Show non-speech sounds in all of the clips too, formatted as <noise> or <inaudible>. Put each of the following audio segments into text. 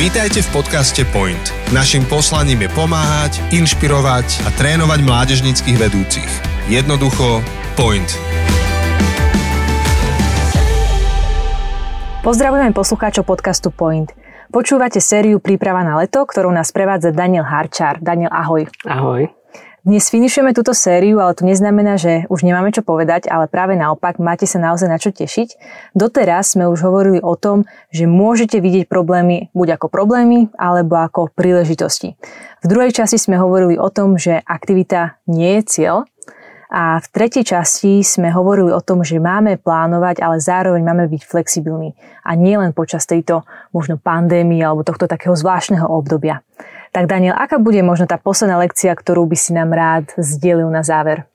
Vítajte v podcaste Point. Naším poslaním je pomáhať, inšpirovať a trénovať mládežnických vedúcich. Jednoducho Point. Pozdravujeme poslucháčov podcastu Point. Počúvate sériu Príprava na leto, ktorú nás prevádza Daniel Harčár. Daniel, ahoj. Ahoj. Dnes finišujeme túto sériu, ale to neznamená, že už nemáme čo povedať, ale práve naopak máte sa naozaj na čo tešiť. Doteraz sme už hovorili o tom, že môžete vidieť problémy buď ako problémy, alebo ako príležitosti. V druhej časti sme hovorili o tom, že aktivita nie je cieľ, a v tretej časti sme hovorili o tom, že máme plánovať, ale zároveň máme byť flexibilní. A nie len počas tejto možno pandémie alebo tohto takého zvláštneho obdobia. Tak Daniel, aká bude možno tá posledná lekcia, ktorú by si nám rád zdieľil na záver?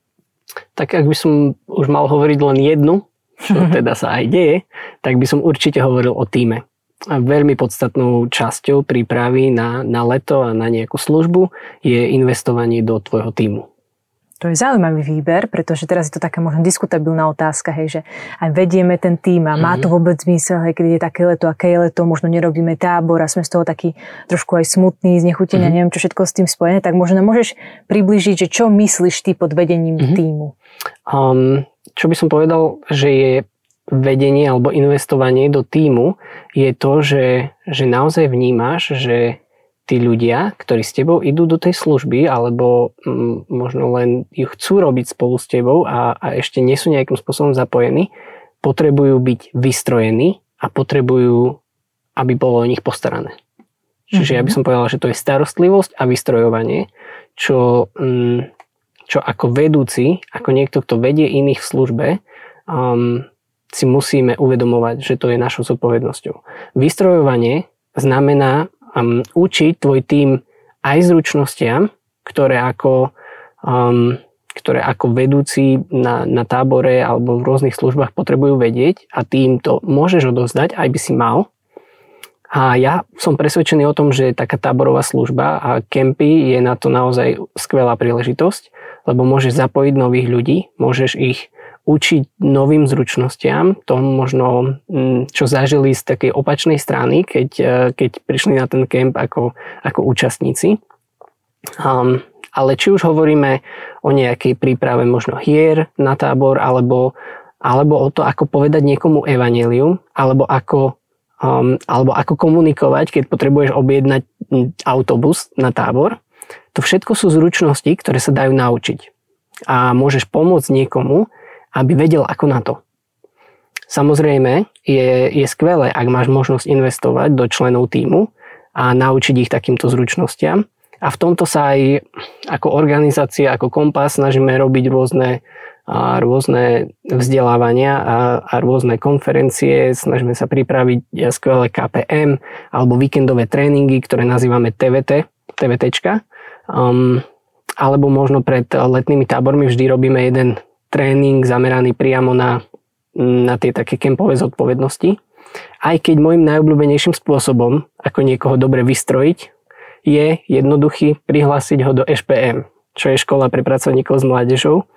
Tak ak by som už mal hovoriť len jednu, čo <laughs> teda sa aj deje, tak by som určite hovoril o týme. A veľmi podstatnou časťou prípravy na, na leto a na nejakú službu je investovanie do tvojho týmu. To je zaujímavý výber, pretože teraz je to taká možno diskutabilná otázka, hej, že aj vedieme ten tým a má to mhm. vôbec zmysel, hej, keď je také leto, aké je leto, možno nerobíme tábor a sme z toho taký trošku aj smutný, znechutenia, mm-hmm. neviem čo všetko s tým spojené, tak možno môžeš približiť, že čo myslíš ty pod vedením mm-hmm. týmu? Um, čo by som povedal, že je vedenie alebo investovanie do týmu je to, že, že naozaj vnímaš, že tí ľudia, ktorí s tebou idú do tej služby alebo mm, možno len ju chcú robiť spolu s tebou a, a ešte nie sú nejakým spôsobom zapojení, potrebujú byť vystrojení a potrebujú, aby bolo o nich postarané. Čiže mm-hmm. ja by som povedal, že to je starostlivosť a vystrojovanie, čo, mm, čo ako vedúci, ako niekto, kto vedie iných v službe, um, si musíme uvedomovať, že to je našou zodpovednosťou. Vystrojovanie znamená um, učiť tvoj tým aj zručnostiam, ktoré ako, um, ktoré ako vedúci na, na tábore alebo v rôznych službách potrebujú vedieť a tým to môžeš odovzdať, aj by si mal. A ja som presvedčený o tom, že taká táborová služba a kempy je na to naozaj skvelá príležitosť, lebo môžeš zapojiť nových ľudí, môžeš ich učiť novým zručnostiam, to možno, mm, čo zažili z takej opačnej strany, keď, e, keď prišli na ten kemp ako, ako účastníci. Um, ale či už hovoríme o nejakej príprave možno hier na tábor, alebo, alebo o to, ako povedať niekomu evanelium, alebo ako, um, alebo ako komunikovať, keď potrebuješ objednať autobus na tábor, to všetko sú zručnosti, ktoré sa dajú naučiť. A môžeš pomôcť niekomu, aby vedel ako na to. Samozrejme, je, je skvelé, ak máš možnosť investovať do členov týmu a naučiť ich takýmto zručnostiam. A v tomto sa aj ako organizácia, ako kompas snažíme robiť rôzne, a rôzne vzdelávania a, a rôzne konferencie. Snažíme sa pripraviť skvelé KPM alebo víkendové tréningy, ktoré nazývame TVT, TVTčka. Um, alebo možno pred letnými tábormi vždy robíme jeden tréning zameraný priamo na, na tie také kempové zodpovednosti. Aj keď môjim najobľúbenejším spôsobom, ako niekoho dobre vystrojiť, je jednoduchý prihlásiť ho do SPM, čo je škola pre pracovníkov s mládežou.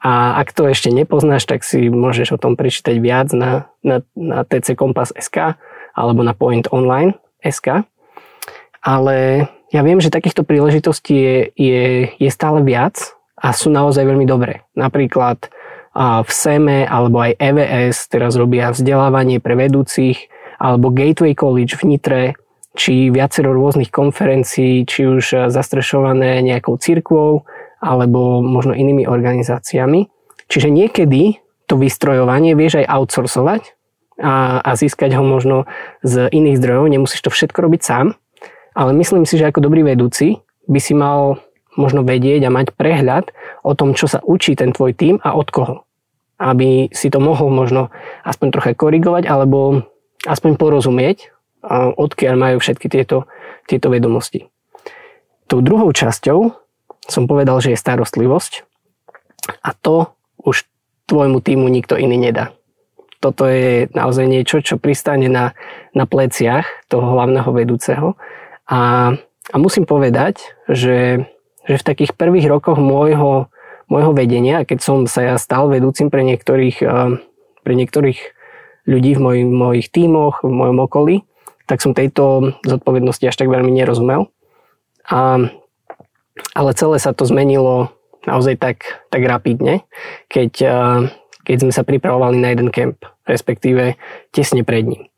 A ak to ešte nepoznáš, tak si môžeš o tom prečítať viac na, na, na TC Kompas SK alebo na Point Online SK. Ale ja viem, že takýchto príležitostí je, je, je stále viac a sú naozaj veľmi dobré. Napríklad v SEME alebo aj EVS teraz robia vzdelávanie pre vedúcich alebo Gateway College v Nitre či viacero rôznych konferencií, či už zastrešované nejakou cirkvou alebo možno inými organizáciami. Čiže niekedy to vystrojovanie vieš aj outsourcovať a, a získať ho možno z iných zdrojov. Nemusíš to všetko robiť sám, ale myslím si, že ako dobrý vedúci by si mal možno vedieť a mať prehľad o tom, čo sa učí ten tvoj tým a od koho. Aby si to mohol možno aspoň trocha korigovať alebo aspoň porozumieť, odkiaľ majú všetky tieto, tieto vedomosti. Tou druhou časťou som povedal, že je starostlivosť a to už tvojmu týmu nikto iný nedá. Toto je naozaj niečo, čo pristane na, na pleciach toho hlavného vedúceho a, a musím povedať, že že v takých prvých rokoch môjho, môjho vedenia, keď som sa ja stal vedúcim pre niektorých, eh, pre niektorých ľudí v mojich, mojich tímoch, v mojom okolí, tak som tejto zodpovednosti až tak veľmi nerozumel. A, ale celé sa to zmenilo naozaj tak, tak rapidne, keď, keď sme sa pripravovali na jeden kemp, respektíve tesne pred ním.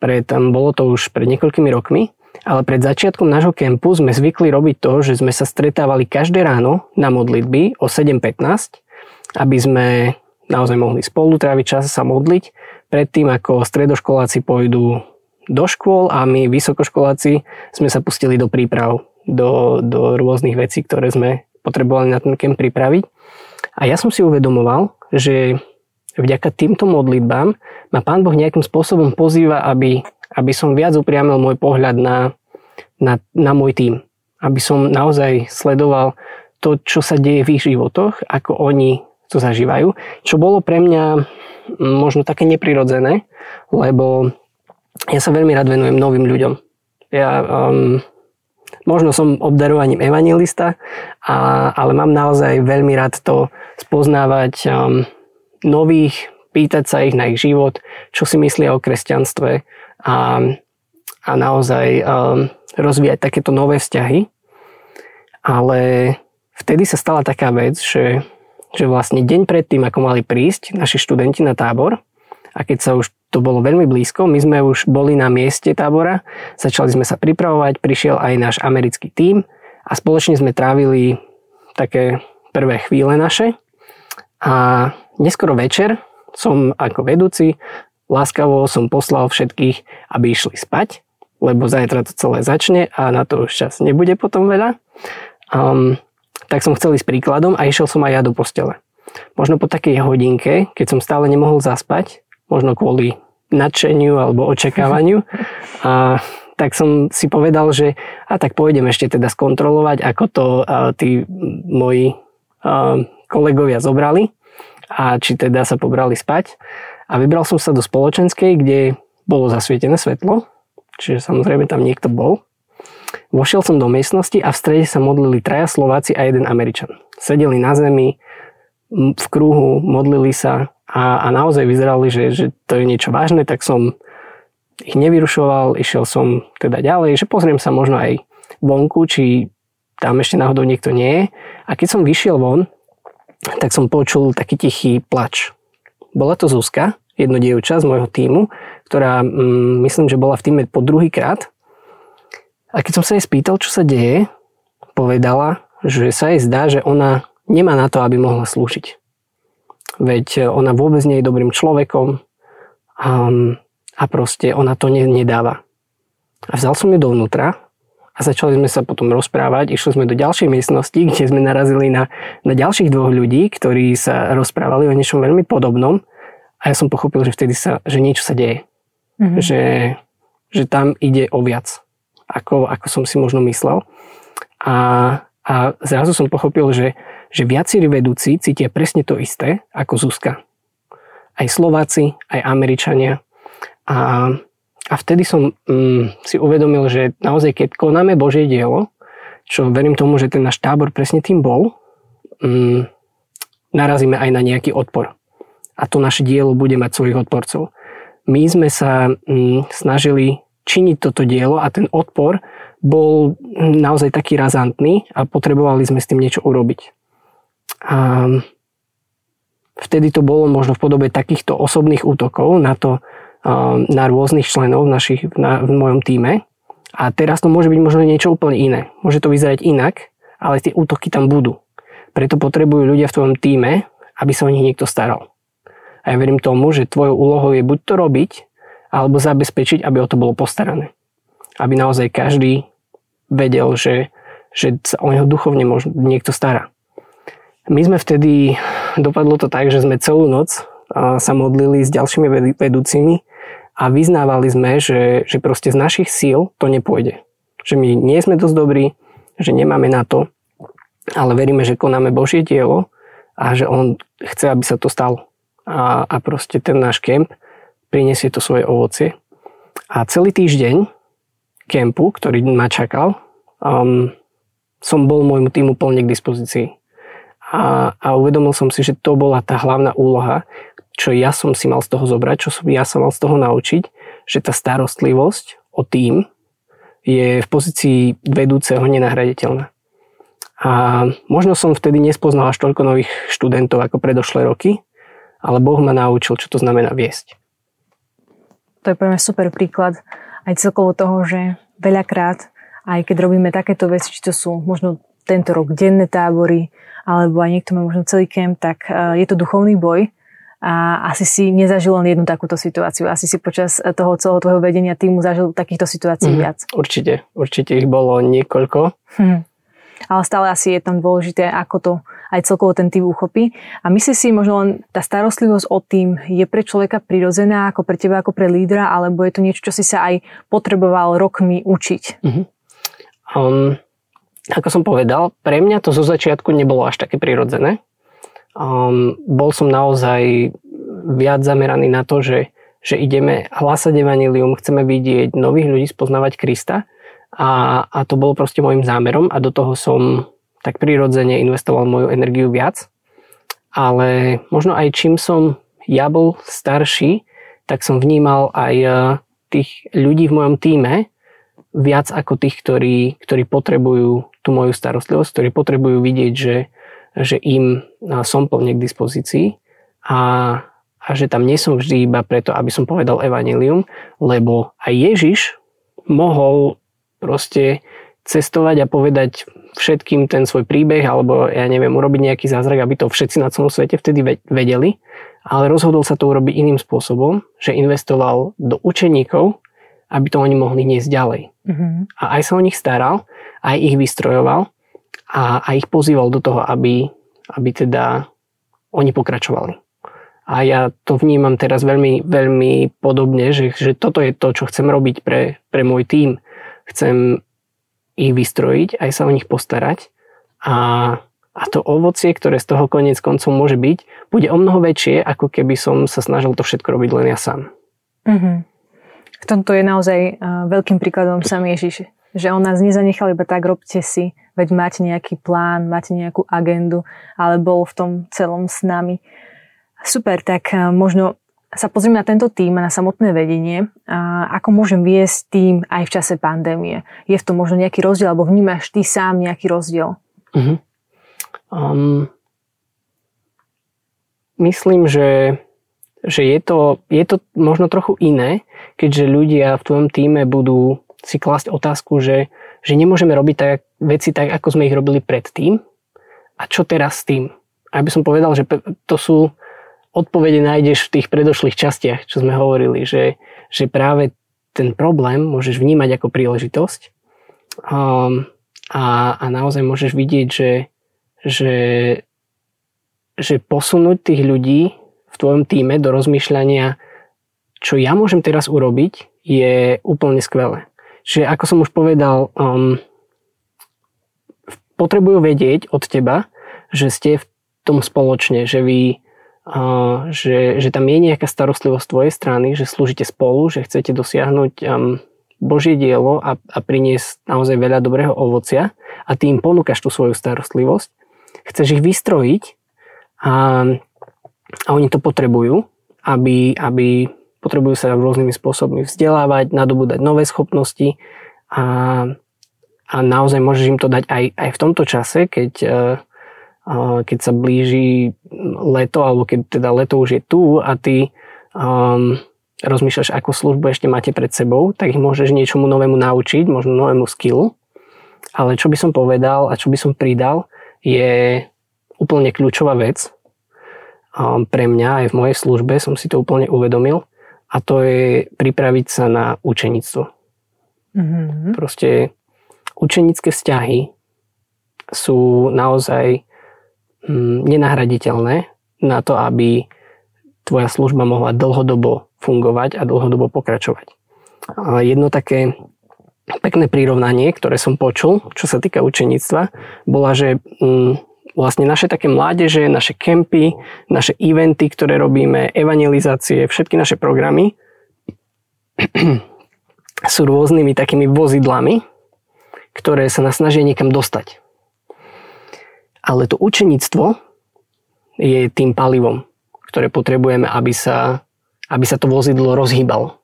Pred, bolo to už pred niekoľkými rokmi, ale pred začiatkom nášho kempu sme zvykli robiť to, že sme sa stretávali každé ráno na modlitby o 7.15, aby sme naozaj mohli spolu tráviť čas sa modliť, predtým ako stredoškoláci pôjdu do škôl a my vysokoškoláci sme sa pustili do príprav, do, do rôznych vecí, ktoré sme potrebovali na ten kemp pripraviť. A ja som si uvedomoval, že vďaka týmto modlitbám ma Pán Boh nejakým spôsobom pozýva, aby, aby som viac upriamil môj pohľad na, na, na môj tým. Aby som naozaj sledoval to, čo sa deje v ich životoch, ako oni to zažívajú. Čo bolo pre mňa možno také neprirodzené, lebo ja sa veľmi rád venujem novým ľuďom. Ja um, možno som obdarovaním evangelista, a, ale mám naozaj veľmi rád to spoznávať um, nových, pýtať sa ich na ich život, čo si myslia o kresťanstve a, a naozaj um, rozvíjať takéto nové vzťahy. Ale vtedy sa stala taká vec, že, že vlastne deň predtým, ako mali prísť naši študenti na tábor, a keď sa už to bolo veľmi blízko, my sme už boli na mieste tábora, začali sme sa pripravovať, prišiel aj náš americký tím a spoločne sme trávili také prvé chvíle naše. A neskoro večer som ako vedúci láskavo som poslal všetkých, aby išli spať, lebo zajtra to celé začne a na to už čas nebude potom veľa. Um, tak som chcel ísť príkladom a išiel som aj ja do postele. Možno po takej hodinke, keď som stále nemohol zaspať, možno kvôli nadšeniu alebo očakávaniu. <laughs> A tak som si povedal, že a tak pôjdem ešte teda skontrolovať, ako to a, tí moji a, kolegovia zobrali a či teda sa pobrali spať. A vybral som sa do spoločenskej, kde bolo zasvietené svetlo, čiže samozrejme tam niekto bol. Vošiel som do miestnosti a v strede sa modlili traja Slováci a jeden Američan. Sedeli na zemi, v kruhu, modlili sa a, a naozaj vyzerali, že, že to je niečo vážne, tak som ich nevyrušoval, išiel som teda ďalej, že pozriem sa možno aj vonku, či tam ešte náhodou niekto nie je. A keď som vyšiel von, tak som počul taký tichý plač. Bola to Zuzka, jedno dievča z môjho týmu, ktorá mm, myslím, že bola v týme po druhý krát. A keď som sa jej spýtal, čo sa deje, povedala, že sa jej zdá, že ona nemá na to, aby mohla slúžiť veď e, ona vôbec nie je dobrým človekom a, a proste ona to ne, nedáva. A vzal som ju dovnútra a začali sme sa potom rozprávať. Išli sme do ďalšej miestnosti, kde sme narazili na, na ďalších dvoch ľudí, ktorí sa rozprávali o niečom veľmi podobnom a ja som pochopil, že vtedy sa, že niečo sa deje. Mm-hmm. Že, že tam ide o viac, ako, ako som si možno myslel. A, a zrazu som pochopil, že, že viacerí vedúci cítia presne to isté ako Zuzka. Aj Slováci, aj Američania. A, a vtedy som mm, si uvedomil, že naozaj keď konáme Božie dielo, čo verím tomu, že ten náš tábor presne tým bol, mm, narazíme aj na nejaký odpor. A to naše dielo bude mať svojich odporcov. My sme sa mm, snažili činiť toto dielo a ten odpor bol naozaj taký razantný a potrebovali sme s tým niečo urobiť. A vtedy to bolo možno v podobe takýchto osobných útokov na to, na rôznych členov v, našich, na, v mojom týme. A teraz to môže byť možno niečo úplne iné. Môže to vyzerať inak, ale tie útoky tam budú. Preto potrebujú ľudia v tvojom týme, aby sa o nich niekto staral. A ja verím tomu, že tvojou úlohou je buď to robiť, alebo zabezpečiť, aby o to bolo postarané. Aby naozaj každý vedel, že, že sa o neho duchovne možno niekto stará. My sme vtedy, dopadlo to tak, že sme celú noc sa modlili s ďalšími vedúcimi a vyznávali sme, že, že proste z našich síl to nepôjde. Že my nie sme dosť dobrí, že nemáme na to, ale veríme, že konáme Božie dielo a že On chce, aby sa to stalo. A, a proste ten náš kemp prinesie to svoje ovocie. A celý týždeň kempu, ktorý ma čakal, um, som bol môjmu týmu plne k dispozícii a, a uvedomil som si, že to bola tá hlavná úloha, čo ja som si mal z toho zobrať, čo som ja sa mal z toho naučiť, že tá starostlivosť o tým, je v pozícii vedúceho nenahraditeľná. A možno som vtedy nespoznal až toľko nových študentov ako predošlé roky, ale Boh ma naučil, čo to znamená viesť. To je pre mňa super príklad aj celkovo toho, že veľakrát, aj keď robíme takéto veci, či to sú možno tento rok denné tábory, alebo aj niekto má možno celý kemp, tak e, je to duchovný boj a asi si nezažil len jednu takúto situáciu. Asi si počas toho celého tvojho vedenia týmu zažil takýchto situácií mm, viac. Určite, určite ich bolo niekoľko. Hm. Ale stále asi je tam dôležité, ako to aj celkovo ten tým uchopí. A myslíš si, možno len tá starostlivosť o tým je pre človeka prirodzená, ako pre teba, ako pre lídra, alebo je to niečo, čo si sa aj potreboval rokmi učiť? Mm-hmm. Um, ako som povedal, pre mňa to zo začiatku nebolo až také prirodzené. Um, bol som naozaj viac zameraný na to, že, že ideme hlásať evanilium, chceme vidieť nových ľudí, spoznávať Krista a, a to bolo proste môjim zámerom a do toho som tak prirodzene investoval moju energiu viac. Ale možno aj čím som ja bol starší, tak som vnímal aj e, tých ľudí v mojom týme viac ako tých, ktorí, ktorí potrebujú tú moju starostlivosť, ktorí potrebujú vidieť, že, že im som plne k dispozícii a, a že tam nie som vždy iba preto, aby som povedal evanilium, lebo aj Ježiš mohol proste cestovať a povedať všetkým ten svoj príbeh alebo ja neviem, urobiť nejaký zázrak, aby to všetci na celom svete vtedy vedeli, ale rozhodol sa to urobiť iným spôsobom, že investoval do učeníkov, aby to oni mohli niesť ďalej. Mm-hmm. A aj sa o nich staral, aj ich vystrojoval a, a ich pozýval do toho, aby aby teda oni pokračovali. A ja to vnímam teraz veľmi, veľmi podobne, že, že toto je to, čo chcem robiť pre, pre môj tím. Chcem ich vystrojiť, aj sa o nich postarať a, a to ovocie, ktoré z toho konec koncov môže byť, bude o mnoho väčšie, ako keby som sa snažil to všetko robiť len ja sám. Mm-hmm. V tomto je naozaj uh, veľkým príkladom sám Ježiš, že on nás nezanechal iba tak, robte si, veď máte nejaký plán, máte nejakú agendu, ale bol v tom celom s nami. Super, tak eh, možno sa pozrieme na tento tým a na samotné vedenie. A ako môžem viesť tým aj v čase pandémie? Je v tom možno nejaký rozdiel, alebo vnímaš ty sám nejaký rozdiel? Uh-huh. Um, myslím, že, že je, to, je to možno trochu iné, keďže ľudia v tvojom týme budú si klásť otázku, že, že nemôžeme robiť tak, veci tak, ako sme ich robili predtým. A čo teraz s tým? A by som povedal, že to sú odpovede nájdeš v tých predošlých častiach, čo sme hovorili, že, že práve ten problém môžeš vnímať ako príležitosť um, a, a naozaj môžeš vidieť, že, že, že posunúť tých ľudí v tvojom týme do rozmýšľania, čo ja môžem teraz urobiť, je úplne skvelé. Čiže ako som už povedal, um, potrebujú vedieť od teba, že ste v tom spoločne, že vy uh, že, že tam je nejaká starostlivosť tvojej strany, že slúžite spolu, že chcete dosiahnuť um, Božie dielo a, a priniesť naozaj veľa dobrého ovocia a ty im ponúkaš tú svoju starostlivosť. Chceš ich vystrojiť a, a oni to potrebujú, aby, aby potrebujú sa rôznymi spôsobmi vzdelávať, nadobúdať nové schopnosti a, a naozaj môžeš im to dať aj, aj v tomto čase, keď, e, keď sa blíži leto, alebo keď teda leto už je tu a ty um, rozmýšľaš, akú službu ešte máte pred sebou, tak ich môžeš niečomu novému naučiť, možno novému skillu. Ale čo by som povedal a čo by som pridal, je úplne kľúčová vec. Um, pre mňa aj v mojej službe som si to úplne uvedomil a to je pripraviť sa na učenictvo. Mm-hmm. Proste učenické vzťahy sú naozaj mm, nenahraditeľné na to, aby tvoja služba mohla dlhodobo fungovať a dlhodobo pokračovať. A jedno také pekné prirovnanie, ktoré som počul, čo sa týka učenictva, bola, že mm, vlastne naše také mládeže, naše kempy, naše eventy, ktoré robíme, evangelizácie, všetky naše programy <clears throat> sú rôznymi takými vozidlami, ktoré sa nás snažia niekam dostať. Ale to učenictvo je tým palivom, ktoré potrebujeme, aby sa, aby sa to vozidlo rozhýbalo.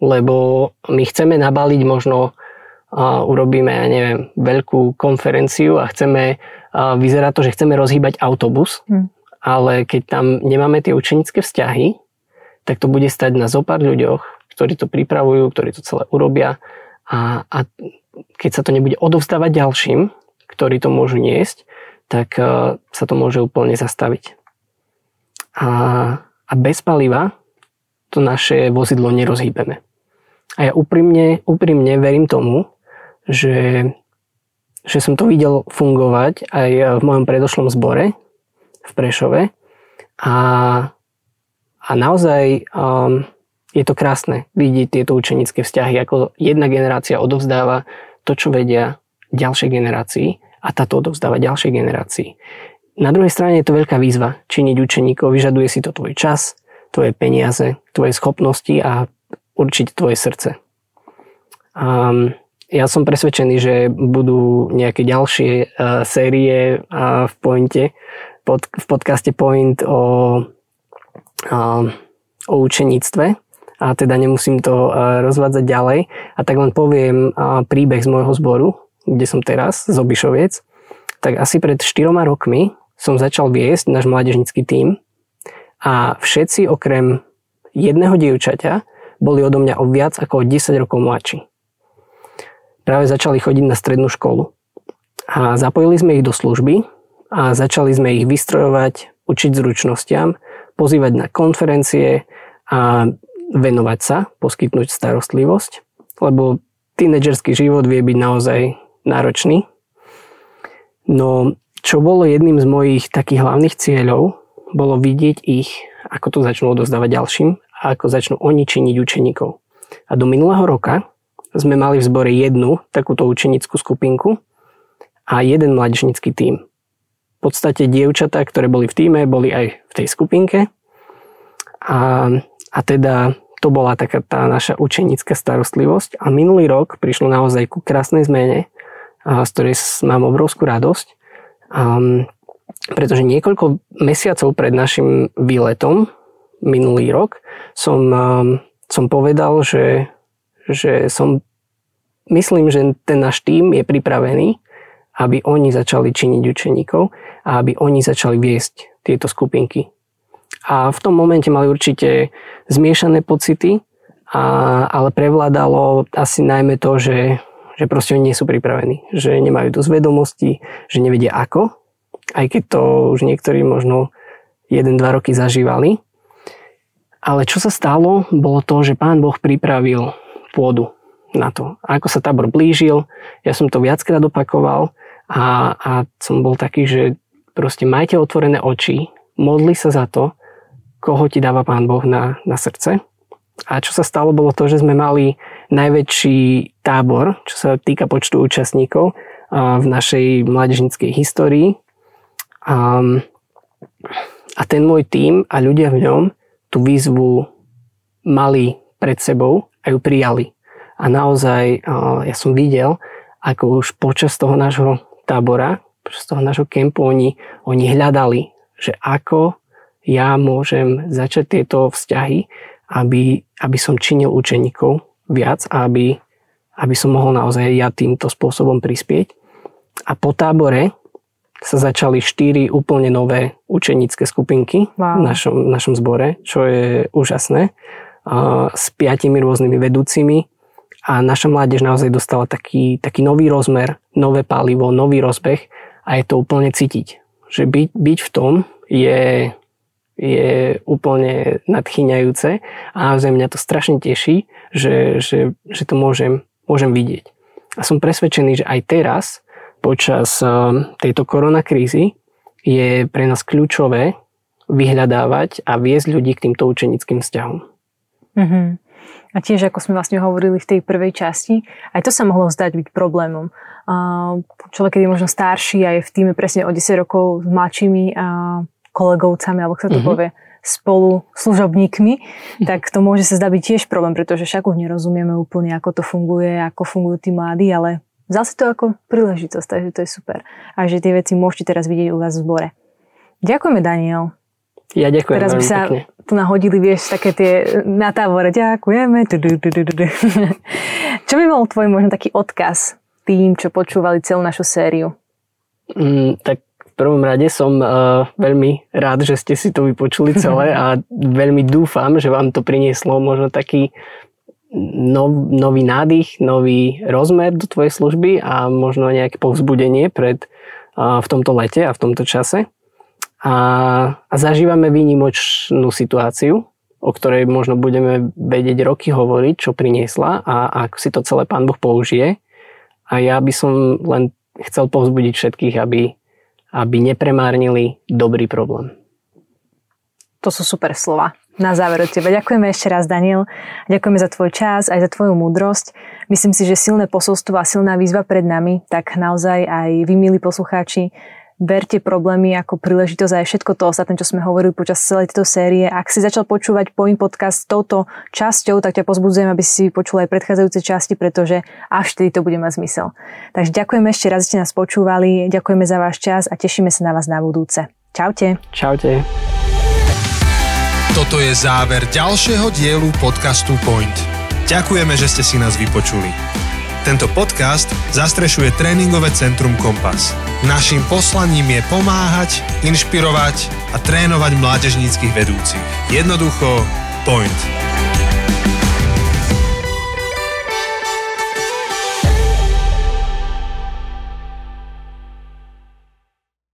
lebo my chceme nabaliť možno a urobíme, ja neviem, veľkú konferenciu a chceme, vyzerá to, že chceme rozhýbať autobus, hmm. ale keď tam nemáme tie učenické vzťahy, tak to bude stať na zopár ľuďoch, ktorí to pripravujú, ktorí to celé urobia a, a keď sa to nebude odovzdávať ďalším, ktorí to môžu niesť, tak uh, sa to môže úplne zastaviť. A, a bez paliva to naše vozidlo nerozhýbeme. A ja úprimne, úprimne verím tomu, že, že som to videl fungovať aj v mojom predošlom zbore v Prešove a, a naozaj um, je to krásne vidieť tieto učenické vzťahy, ako jedna generácia odovzdáva to, čo vedia ďalšej generácii a táto odovzdáva ďalšej generácii. Na druhej strane je to veľká výzva činiť učeníkov, vyžaduje si to tvoj čas, tvoje peniaze, tvoje schopnosti a určite tvoje srdce. Um, ja som presvedčený, že budú nejaké ďalšie uh, série uh, v Pointe, pod, v podcaste Point o, uh, o učeníctve a teda nemusím to uh, rozvádzať ďalej. A tak len poviem uh, príbeh z môjho zboru, kde som teraz, z Obišoviec. Tak asi pred 4 rokmi som začal viesť náš mládežnický tím a všetci okrem jedného dievčaťa boli odo mňa o viac ako o 10 rokov mladší práve začali chodiť na strednú školu. A zapojili sme ich do služby a začali sme ich vystrojovať, učiť zručnostiam, pozývať na konferencie a venovať sa, poskytnúť starostlivosť, lebo tínedžerský život vie byť naozaj náročný. No, čo bolo jedným z mojich takých hlavných cieľov, bolo vidieť ich, ako to začnú odozdávať ďalším a ako začnú oni činiť učeníkov. A do minulého roka sme mali v zbore jednu takúto učenickú skupinku a jeden mládežnický tím. V podstate dievčatá, ktoré boli v týme, boli aj v tej skupinke. A, a teda to bola taká tá naša učenická starostlivosť. A minulý rok prišlo naozaj ku krásnej zmene, a, z ktorej mám obrovskú radosť. Um, pretože niekoľko mesiacov pred našim výletom, minulý rok, som, som povedal, že že som, myslím, že ten náš tým je pripravený, aby oni začali činiť učeníkov a aby oni začali viesť tieto skupinky. A v tom momente mali určite zmiešané pocity, a, ale prevládalo asi najmä to, že, že proste oni nie sú pripravení, že nemajú dosť vedomostí, že nevedia ako, aj keď to už niektorí možno 1-2 roky zažívali. Ale čo sa stalo, bolo to, že pán Boh pripravil pôdu na to. Ako sa tábor blížil, ja som to viackrát opakoval a, a som bol taký, že proste majte otvorené oči, modli sa za to, koho ti dáva Pán Boh na, na srdce. A čo sa stalo, bolo to, že sme mali najväčší tábor, čo sa týka počtu účastníkov v našej mládežnickej histórii. A, a ten môj tím a ľudia v ňom tú výzvu mali pred sebou a ju prijali. A naozaj ja som videl, ako už počas toho nášho tábora, počas toho nášho kempu oni, oni hľadali, že ako ja môžem začať tieto vzťahy, aby, aby som činil učeníkov viac a aby, aby som mohol naozaj ja týmto spôsobom prispieť. A po tábore sa začali štyri úplne nové učenické skupinky wow. v našom, v našom zbore, čo je úžasné s piatimi rôznymi vedúcimi a naša mládež naozaj dostala taký, taký nový rozmer, nové palivo, nový rozbeh a je to úplne cítiť. Že byť, byť v tom je, je úplne nadchyňajúce a naozaj mňa to strašne teší, že, že, že to môžem, môžem vidieť. A som presvedčený, že aj teraz, počas tejto koronakrízy, je pre nás kľúčové vyhľadávať a viesť ľudí k týmto učenickým vzťahom. Mm-hmm. A tiež, ako sme vlastne hovorili v tej prvej časti, aj to sa mohlo zdať byť problémom. Človek, keď je možno starší a je v týme presne o 10 rokov s mladšími kolegovcami, alebo sa to mm-hmm. povie, spolu služobníkmi, tak to môže sa zdať byť tiež problém, pretože však už nerozumieme úplne, ako to funguje, ako fungujú tí mladí, ale vzal si to ako príležitosť, takže to je super. A že tie veci môžete teraz vidieť u vás v zbore. Ďakujeme, Daniel. Ja ďakujem Teraz by sa pekne. tu nahodili, vieš, také tie na távore. Ďakujeme. <laughs> Čo by bol tvoj možno taký odkaz tým, čo počúvali celú našu sériu? Mm, tak v prvom rade som uh, veľmi rád, že ste si to vypočuli celé <laughs> a veľmi dúfam, že vám to prinieslo možno taký nov, nový nádych, nový rozmer do tvojej služby a možno nejaké povzbudenie pred, uh, v tomto lete a v tomto čase a, a zažívame výnimočnú situáciu, o ktorej možno budeme vedieť roky hovoriť, čo priniesla a, a ako si to celé Pán Boh použije. A ja by som len chcel povzbudiť všetkých, aby, aby nepremárnili dobrý problém. To sú super slova. Na záver od teba. Ďakujeme ešte raz, Daniel. Ďakujeme za tvoj čas, aj za tvoju múdrosť. Myslím si, že silné posolstvo a silná výzva pred nami, tak naozaj aj vy, milí poslucháči, berte problémy ako príležitosť aj všetko to ostatné, čo sme hovorili počas celej tejto série. Ak si začal počúvať Point Podcast s touto časťou, tak ťa pozbudzujem, aby si počul aj predchádzajúce časti, pretože až vtedy to bude mať zmysel. Takže ďakujeme ešte raz, že ste nás počúvali, ďakujeme za váš čas a tešíme sa na vás na budúce. Čaute. Čaute. Toto je záver ďalšieho dielu podcastu Point. Ďakujeme, že ste si nás vypočuli. Tento podcast zastrešuje tréningové centrum Kompas. Naším poslaním je pomáhať, inšpirovať a trénovať mládežníckých vedúcich. Jednoducho, point.